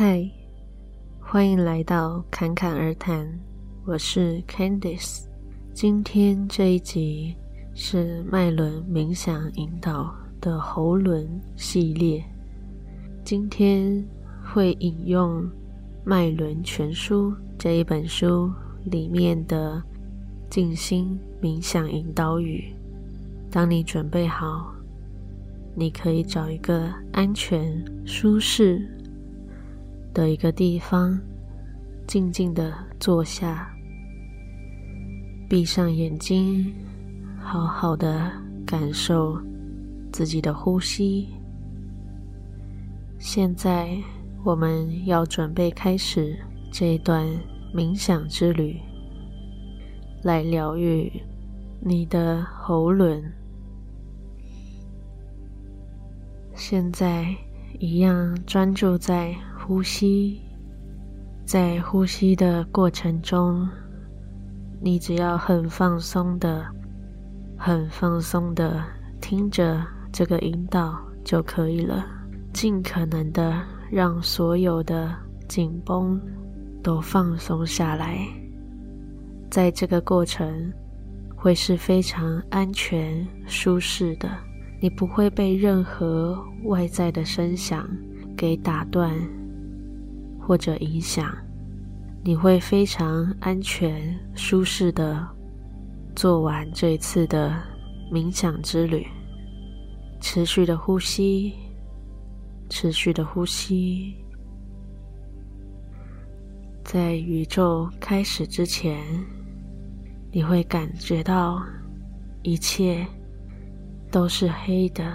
嗨，欢迎来到侃侃而谈，我是 Candice。今天这一集是脉轮冥想引导的喉轮系列。今天会引用《脉轮全书》这一本书里面的静心冥想引导语。当你准备好，你可以找一个安全、舒适的一个地方，静静的坐下，闭上眼睛，好好的感受自己的呼吸。现在我们要准备开始这一段冥想之旅，来疗愈你的喉轮。现在一样专注在呼吸，在呼吸的过程中，你只要很放松的、很放松的听着这个引导就可以了。尽可能的让所有的紧绷都放松下来，在这个过程会是非常安全、舒适的。你不会被任何外在的声响给打断或者影响，你会非常安全、舒适的做完这一次的冥想之旅。持续的呼吸，持续的呼吸，在宇宙开始之前，你会感觉到一切。都是黑的，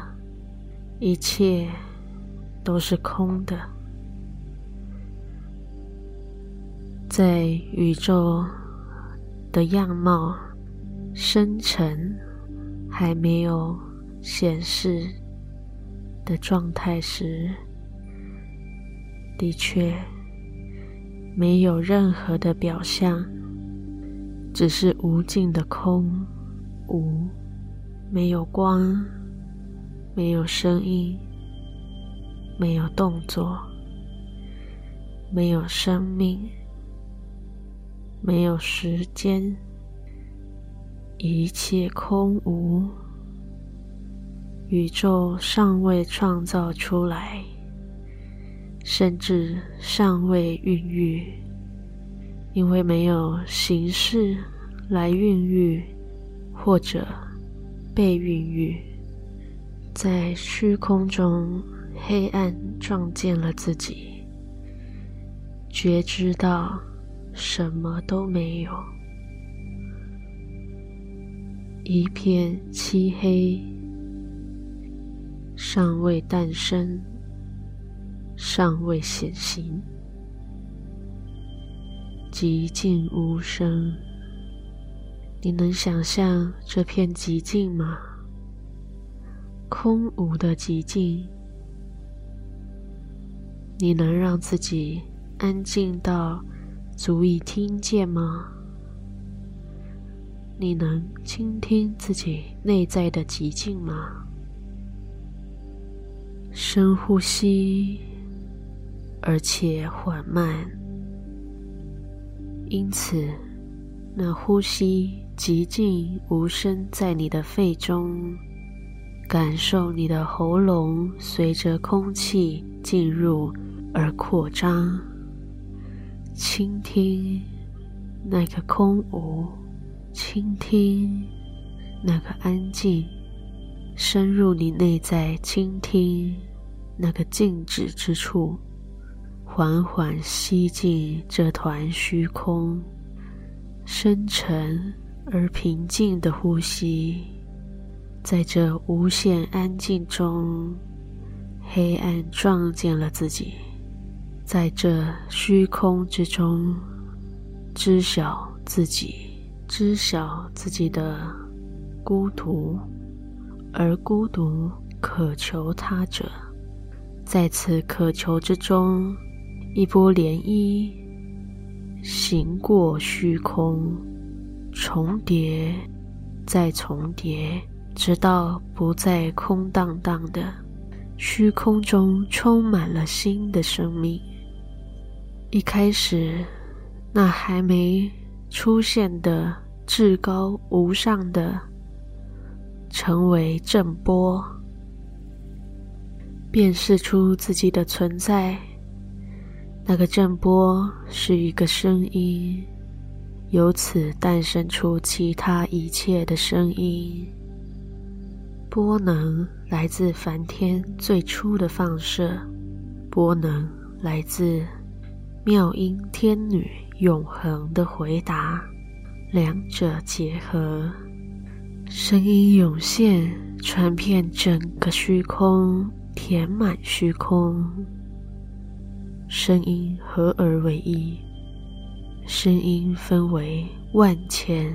一切都是空的。在宇宙的样貌生成还没有显示的状态时，的确没有任何的表象，只是无尽的空无。没有光，没有声音，没有动作，没有生命，没有时间，一切空无。宇宙尚未创造出来，甚至尚未孕育，因为没有形式来孕育，或者。被孕育，在虚空中，黑暗撞见了自己，觉知到什么都没有，一片漆黑，尚未诞生，尚未显形，寂静无声。你能想象这片寂静吗？空无的寂静。你能让自己安静到足以听见吗？你能倾听自己内在的寂静吗？深呼吸，而且缓慢。因此，那呼吸。寂静无声，在你的肺中，感受你的喉咙随着空气进入而扩张。倾听那个空无，倾听那个安静，深入你内在，倾听那个静止之处，缓缓吸进这团虚空，深沉。而平静的呼吸，在这无限安静中，黑暗撞见了自己，在这虚空之中，知晓自己，知晓自己的孤独，而孤独渴求他者，在此渴求之中，一波涟漪行过虚空。重叠，再重叠，直到不再空荡荡的虚空中，充满了新的生命，一开始那还没出现的至高无上的，成为振波，辨识出自己的存在。那个振波是一个声音，由此诞生出其他一切的声音。波能来自梵天最初的放射，波能来自妙音天女永恒的回答，两者结合，声音涌现，传遍整个虚空，填满虚空。声音合而为一，声音分为万千，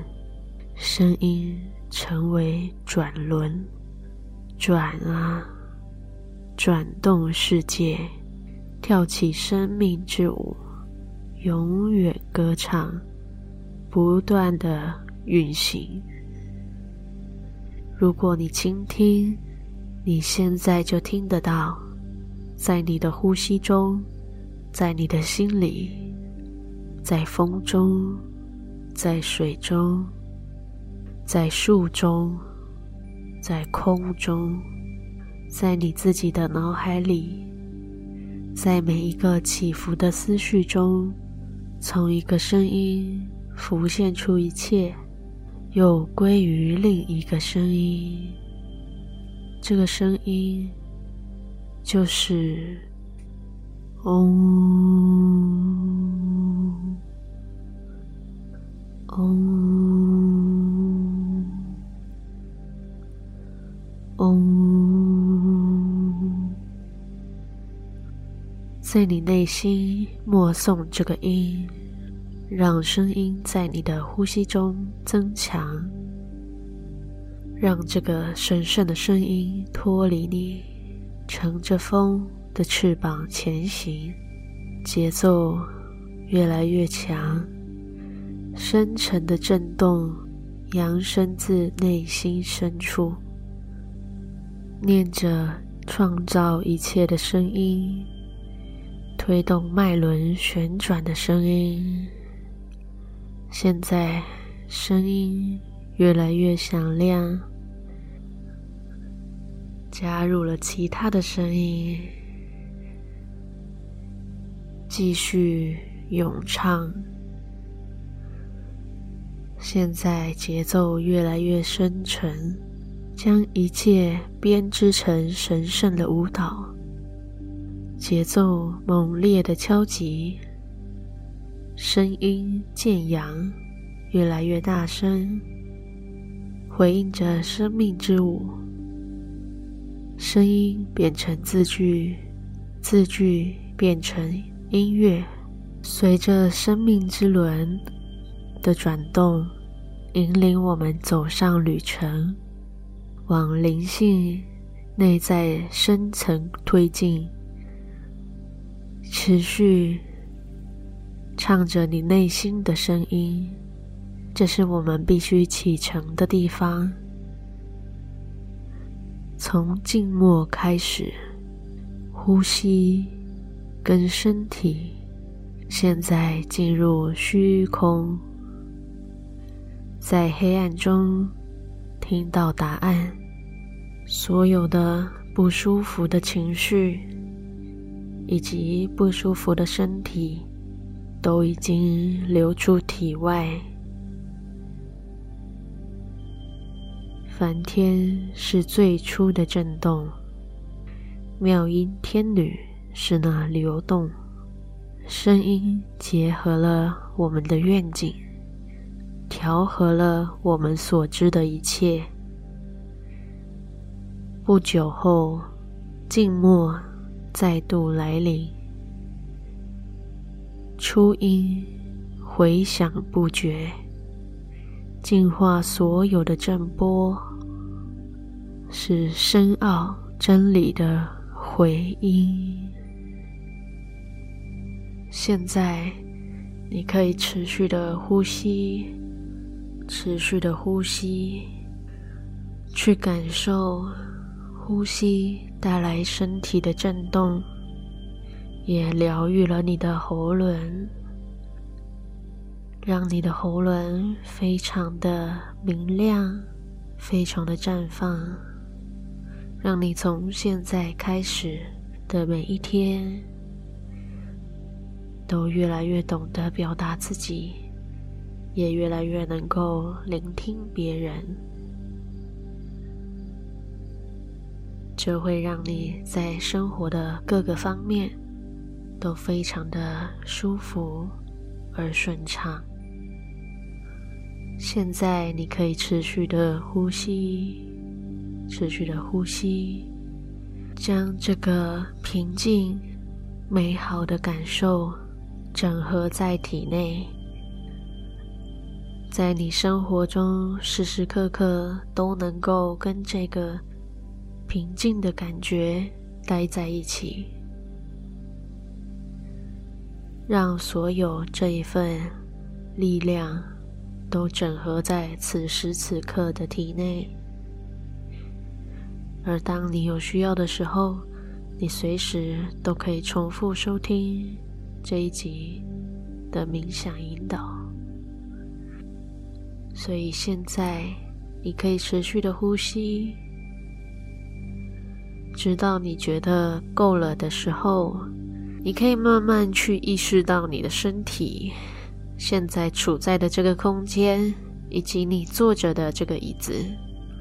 声音成为转轮。转啊，转动世界，跳起生命之舞，永远歌唱，不断的运行。如果你倾听，你现在就听得到，在你的呼吸中，在你的心里，在风中，在水中，在树中。在空中，在你自己的脑海里，在每一个起伏的思绪中，从一个声音浮现出一切，又归于另一个声音。这个声音就是嗡，嗡。嗡，在你内心默诵这个音，让声音在你的呼吸中增强，让这个神圣的声音脱离你，乘着风的翅膀前行，节奏越来越强，深沉的震动扬声自内心深处。念着创造一切的声音，推动脉轮旋转的声音。现在声音越来越响亮，加入了其他的声音，继续咏唱。现在节奏越来越深沉。将一切编织成神圣的舞蹈，节奏猛烈的敲击，声音渐扬，越来越大声，回应着生命之舞。声音变成字句，字句变成音乐，随着生命之轮的转动，引领我们走上旅程。往灵性内在深层推进，持续唱着你内心的声音，这是我们必须启程的地方。从静默开始，呼吸跟身体，现在进入虚空，在黑暗中。听到答案，所有的不舒服的情绪以及不舒服的身体都已经流出体外。梵天是最初的震动，妙音天女是那流动，声音结合了我们的愿景。调和了我们所知的一切。不久后，静默再度来临，初音回响不绝，净化所有的振波，是深奥真理的回音。现在，你可以持续的呼吸。持续的呼吸，去感受呼吸带来身体的震动，也疗愈了你的喉咙，让你的喉咙非常的明亮，非常的绽放，让你从现在开始的每一天，都越来越懂得表达自己，也越来越能够聆听别人，这会让你在生活的各个方面都非常的舒服而顺畅。现在你可以持续的呼吸，持续的呼吸，将这个平静、美好的感受。整合在体内，在你生活中时时刻刻都能够跟这个平静的感觉待在一起，让所有这一份力量都整合在此时此刻的体内。而当你有需要的时候，你随时都可以重复收听。这一集的冥想引导，所以现在你可以持续的呼吸，直到你觉得够了的时候，你可以慢慢去意识到你的身体现在处在的这个空间，以及你坐着的这个椅子，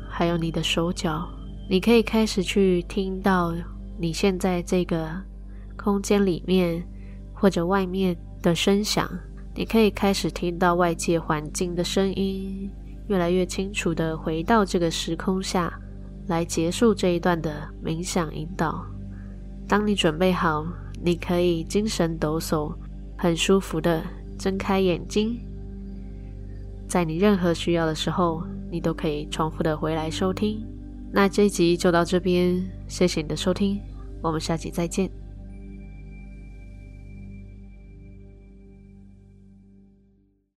还有你的手脚，你可以开始去听到你现在这个空间里面。或者外面的声响，你可以开始听到外界环境的声音，越来越清楚的回到这个时空下来结束这一段的冥想引导。当你准备好，你可以精神抖擞，很舒服的睁开眼睛。在你任何需要的时候，你都可以重复的回来收听。那这一集就到这边，谢谢你的收听，我们下集再见。